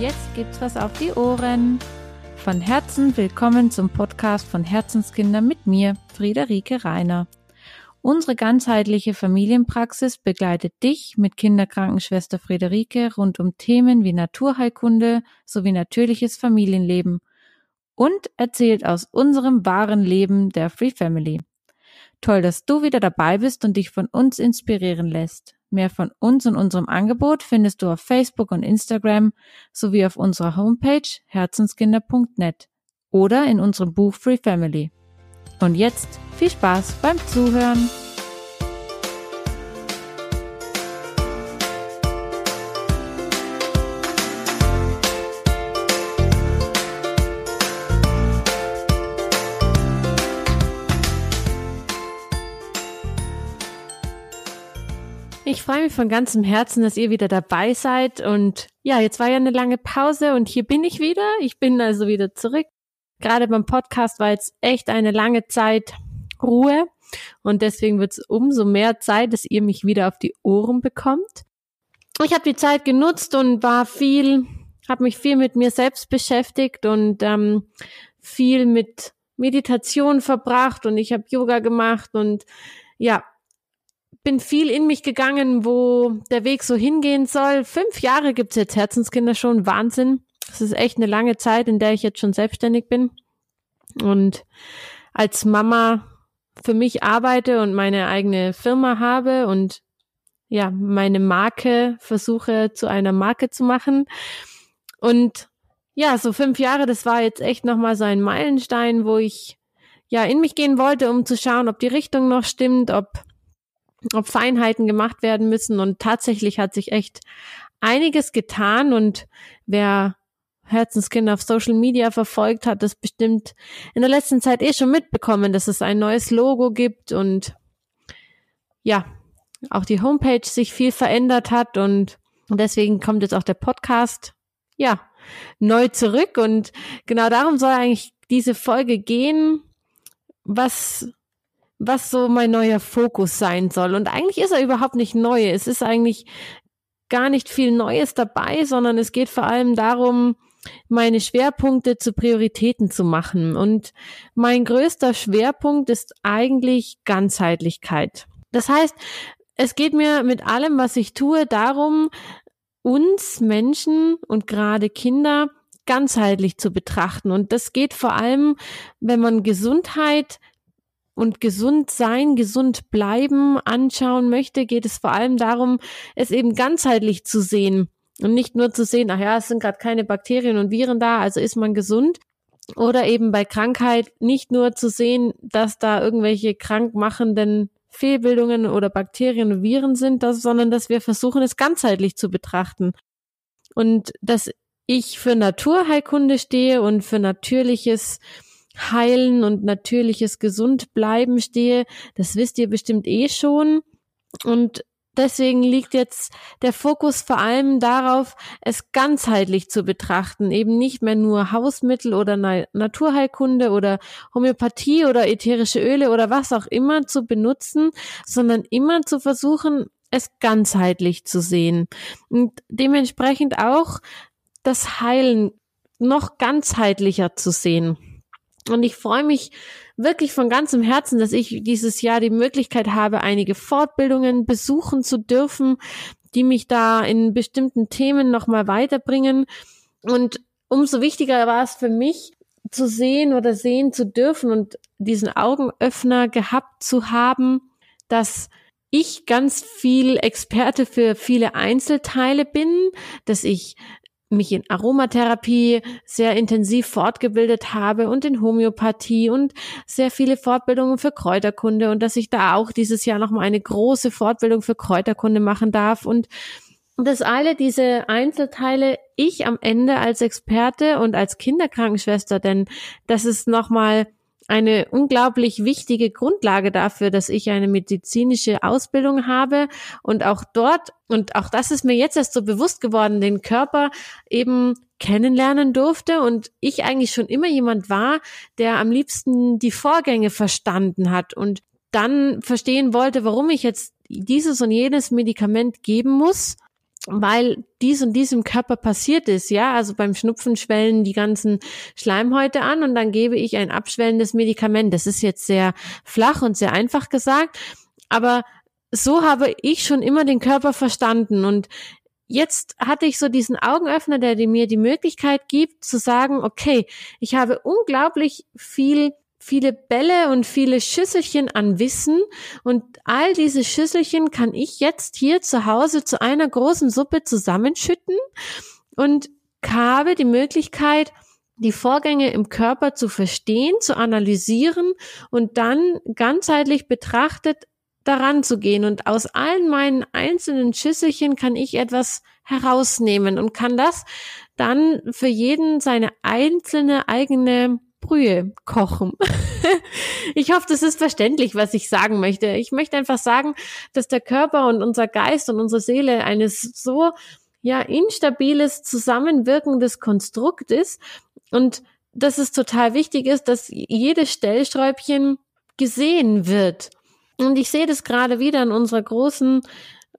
Jetzt gibt's was auf die Ohren. Von Herzen willkommen zum Podcast von Herzenskinder mit mir, Friederike Reiner. Unsere ganzheitliche Familienpraxis begleitet dich mit Kinderkrankenschwester Friederike rund um Themen wie Naturheilkunde sowie natürliches Familienleben und erzählt aus unserem wahren Leben der Free Family. Toll, dass du wieder dabei bist und dich von uns inspirieren lässt. Mehr von uns und unserem Angebot findest du auf Facebook und Instagram sowie auf unserer Homepage herzenskinder.net oder in unserem Buch Free Family. Und jetzt viel Spaß beim Zuhören. Ich freue mich von ganzem Herzen, dass ihr wieder dabei seid. Und ja, jetzt war ja eine lange Pause und hier bin ich wieder. Ich bin also wieder zurück. Gerade beim Podcast war jetzt echt eine lange Zeit Ruhe. Und deswegen wird es umso mehr Zeit, dass ihr mich wieder auf die Ohren bekommt. Ich habe die Zeit genutzt und war viel, habe mich viel mit mir selbst beschäftigt und ähm, viel mit Meditation verbracht und ich habe Yoga gemacht und ja, bin viel in mich gegangen, wo der Weg so hingehen soll. Fünf Jahre gibt's jetzt Herzenskinder schon. Wahnsinn. Das ist echt eine lange Zeit, in der ich jetzt schon selbstständig bin. Und als Mama für mich arbeite und meine eigene Firma habe und ja, meine Marke versuche zu einer Marke zu machen. Und ja, so fünf Jahre, das war jetzt echt nochmal so ein Meilenstein, wo ich ja in mich gehen wollte, um zu schauen, ob die Richtung noch stimmt, ob ob Feinheiten gemacht werden müssen. Und tatsächlich hat sich echt einiges getan. Und wer Herzenskind auf Social Media verfolgt, hat das bestimmt in der letzten Zeit eh schon mitbekommen, dass es ein neues Logo gibt und ja, auch die Homepage sich viel verändert hat und deswegen kommt jetzt auch der Podcast, ja, neu zurück und genau darum soll eigentlich diese Folge gehen. Was was so mein neuer Fokus sein soll. Und eigentlich ist er überhaupt nicht neu. Es ist eigentlich gar nicht viel Neues dabei, sondern es geht vor allem darum, meine Schwerpunkte zu Prioritäten zu machen. Und mein größter Schwerpunkt ist eigentlich Ganzheitlichkeit. Das heißt, es geht mir mit allem, was ich tue, darum, uns Menschen und gerade Kinder ganzheitlich zu betrachten. Und das geht vor allem, wenn man Gesundheit und gesund sein, gesund bleiben anschauen möchte, geht es vor allem darum, es eben ganzheitlich zu sehen und nicht nur zu sehen, ach ja, es sind gerade keine Bakterien und Viren da, also ist man gesund. Oder eben bei Krankheit nicht nur zu sehen, dass da irgendwelche krankmachenden Fehlbildungen oder Bakterien und Viren sind, das, sondern dass wir versuchen, es ganzheitlich zu betrachten. Und dass ich für Naturheilkunde stehe und für natürliches Heilen und natürliches Gesundbleiben stehe. Das wisst ihr bestimmt eh schon. Und deswegen liegt jetzt der Fokus vor allem darauf, es ganzheitlich zu betrachten, eben nicht mehr nur Hausmittel oder Na Naturheilkunde oder Homöopathie oder ätherische Öle oder was auch immer zu benutzen, sondern immer zu versuchen, es ganzheitlich zu sehen und dementsprechend auch das Heilen noch ganzheitlicher zu sehen. Und ich freue mich wirklich von ganzem Herzen, dass ich dieses Jahr die Möglichkeit habe, einige Fortbildungen besuchen zu dürfen, die mich da in bestimmten Themen nochmal weiterbringen. Und umso wichtiger war es für mich, zu sehen oder sehen zu dürfen und diesen Augenöffner gehabt zu haben, dass ich ganz viel Experte für viele Einzelteile bin, dass ich mich in Aromatherapie sehr intensiv fortgebildet habe und in Homöopathie und sehr viele Fortbildungen für Kräuterkunde und dass ich da auch dieses Jahr nochmal eine große Fortbildung für Kräuterkunde machen darf. Und dass alle diese Einzelteile ich am Ende als Experte und als Kinderkrankenschwester, denn das ist nochmal eine unglaublich wichtige Grundlage dafür, dass ich eine medizinische Ausbildung habe und auch dort, und auch das ist mir jetzt erst so bewusst geworden, den Körper eben kennenlernen durfte und ich eigentlich schon immer jemand war, der am liebsten die Vorgänge verstanden hat und dann verstehen wollte, warum ich jetzt dieses und jenes Medikament geben muss weil dies und dies im Körper passiert ist, ja, also beim Schnupfen schwellen die ganzen Schleimhäute an und dann gebe ich ein abschwellendes Medikament. Das ist jetzt sehr flach und sehr einfach gesagt, aber so habe ich schon immer den Körper verstanden und jetzt hatte ich so diesen Augenöffner, der mir die Möglichkeit gibt zu sagen, okay, ich habe unglaublich viel viele Bälle und viele Schüsselchen an Wissen und all diese Schüsselchen kann ich jetzt hier zu Hause zu einer großen Suppe zusammenschütten und habe die Möglichkeit, die Vorgänge im Körper zu verstehen, zu analysieren und dann ganzheitlich betrachtet daran zu gehen. Und aus allen meinen einzelnen Schüsselchen kann ich etwas herausnehmen und kann das dann für jeden seine einzelne eigene Brühe kochen. ich hoffe, das ist verständlich, was ich sagen möchte. Ich möchte einfach sagen, dass der Körper und unser Geist und unsere Seele eines so ja instabiles zusammenwirkendes Konstrukt ist und dass es total wichtig ist, dass jedes Stellsträubchen gesehen wird. Und ich sehe das gerade wieder in unserer großen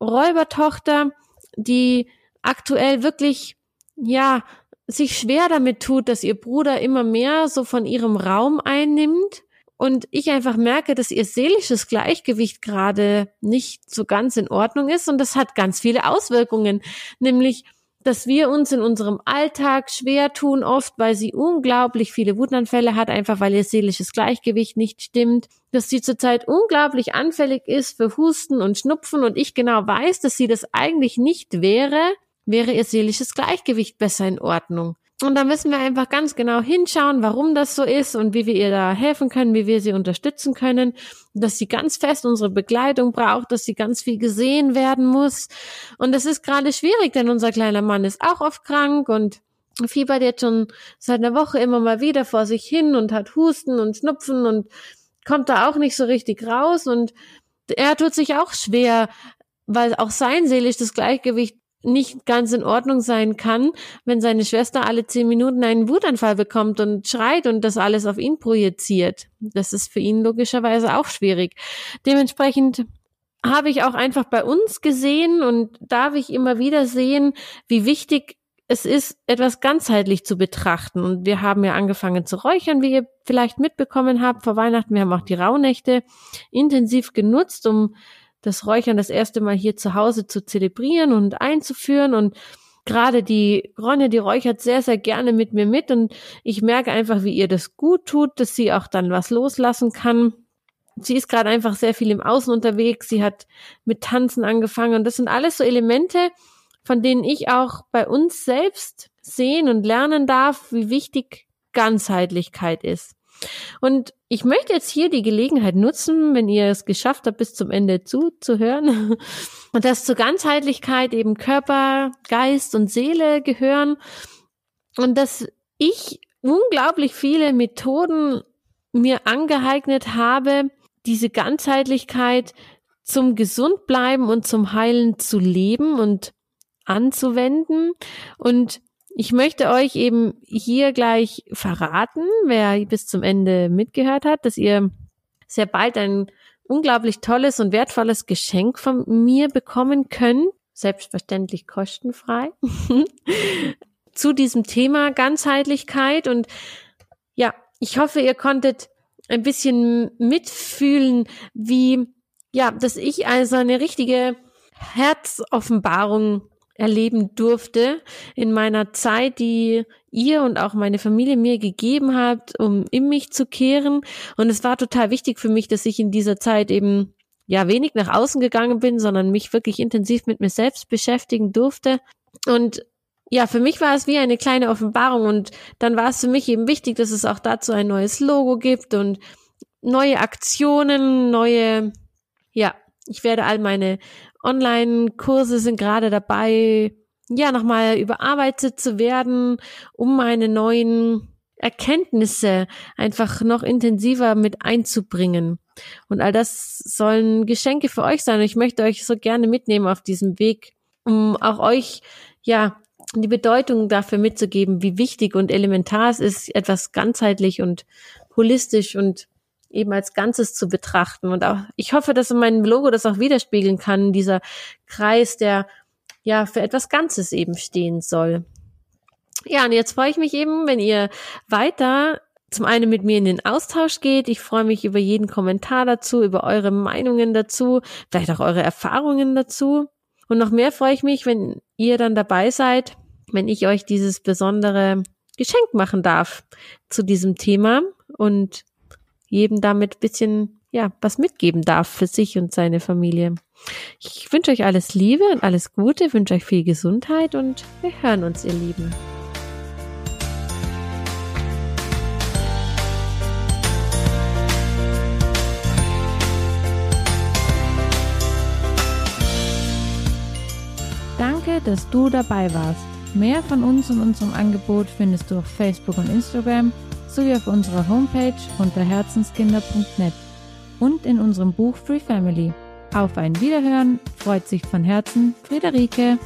Räubertochter, die aktuell wirklich ja sich schwer damit tut, dass ihr Bruder immer mehr so von ihrem Raum einnimmt und ich einfach merke, dass ihr seelisches Gleichgewicht gerade nicht so ganz in Ordnung ist und das hat ganz viele Auswirkungen, nämlich dass wir uns in unserem Alltag schwer tun, oft weil sie unglaublich viele Wutanfälle hat, einfach weil ihr seelisches Gleichgewicht nicht stimmt, dass sie zurzeit unglaublich anfällig ist für Husten und Schnupfen und ich genau weiß, dass sie das eigentlich nicht wäre, wäre ihr seelisches Gleichgewicht besser in Ordnung. Und da müssen wir einfach ganz genau hinschauen, warum das so ist und wie wir ihr da helfen können, wie wir sie unterstützen können, dass sie ganz fest unsere Begleitung braucht, dass sie ganz viel gesehen werden muss. Und das ist gerade schwierig, denn unser kleiner Mann ist auch oft krank und fiebert jetzt schon seit einer Woche immer mal wieder vor sich hin und hat Husten und Schnupfen und kommt da auch nicht so richtig raus und er tut sich auch schwer, weil auch sein seelisches Gleichgewicht nicht ganz in Ordnung sein kann, wenn seine Schwester alle zehn Minuten einen Wutanfall bekommt und schreit und das alles auf ihn projiziert. Das ist für ihn logischerweise auch schwierig. Dementsprechend habe ich auch einfach bei uns gesehen und darf ich immer wieder sehen, wie wichtig es ist, etwas ganzheitlich zu betrachten. Und wir haben ja angefangen zu räuchern, wie ihr vielleicht mitbekommen habt vor Weihnachten. Wir haben auch die Rauhnächte intensiv genutzt, um das Räuchern das erste Mal hier zu Hause zu zelebrieren und einzuführen und gerade die Ronja, die räuchert sehr, sehr gerne mit mir mit und ich merke einfach, wie ihr das gut tut, dass sie auch dann was loslassen kann. Sie ist gerade einfach sehr viel im Außen unterwegs. Sie hat mit Tanzen angefangen und das sind alles so Elemente, von denen ich auch bei uns selbst sehen und lernen darf, wie wichtig Ganzheitlichkeit ist. Und ich möchte jetzt hier die Gelegenheit nutzen, wenn ihr es geschafft habt, bis zum Ende zuzuhören, und dass zur Ganzheitlichkeit eben Körper, Geist und Seele gehören und dass ich unglaublich viele Methoden mir angeeignet habe, diese Ganzheitlichkeit zum Gesundbleiben und zum Heilen zu leben und anzuwenden. Und ich möchte euch eben hier gleich verraten, wer bis zum Ende mitgehört hat, dass ihr sehr bald ein unglaublich tolles und wertvolles Geschenk von mir bekommen könnt, selbstverständlich kostenfrei, zu diesem Thema Ganzheitlichkeit. Und ja, ich hoffe, ihr konntet ein bisschen mitfühlen, wie, ja, dass ich also eine richtige Herzoffenbarung erleben durfte in meiner Zeit, die ihr und auch meine Familie mir gegeben habt, um in mich zu kehren. Und es war total wichtig für mich, dass ich in dieser Zeit eben ja wenig nach außen gegangen bin, sondern mich wirklich intensiv mit mir selbst beschäftigen durfte. Und ja, für mich war es wie eine kleine Offenbarung und dann war es für mich eben wichtig, dass es auch dazu ein neues Logo gibt und neue Aktionen, neue, ja, ich werde all meine Online-Kurse sind gerade dabei, ja, nochmal überarbeitet zu werden, um meine neuen Erkenntnisse einfach noch intensiver mit einzubringen. Und all das sollen Geschenke für euch sein. Ich möchte euch so gerne mitnehmen auf diesem Weg, um auch euch, ja, die Bedeutung dafür mitzugeben, wie wichtig und elementar es ist, etwas ganzheitlich und holistisch und eben als Ganzes zu betrachten. Und auch, ich hoffe, dass in meinem Logo das auch widerspiegeln kann, dieser Kreis, der ja, für etwas Ganzes eben stehen soll. Ja, und jetzt freue ich mich eben, wenn ihr weiter zum einen mit mir in den Austausch geht. Ich freue mich über jeden Kommentar dazu, über eure Meinungen dazu, vielleicht auch eure Erfahrungen dazu. Und noch mehr freue ich mich, wenn ihr dann dabei seid, wenn ich euch dieses besondere Geschenk machen darf zu diesem Thema und jedem damit bisschen, ja, was mitgeben darf für sich und seine Familie. Ich wünsche euch alles Liebe und alles Gute, wünsche euch viel Gesundheit und wir hören uns, ihr Lieben. Danke, dass du dabei warst. Mehr von uns und unserem Angebot findest du auf Facebook und Instagram sowie auf unserer Homepage unter herzenskinder.net und in unserem Buch Free Family. Auf ein Wiederhören freut sich von Herzen Friederike.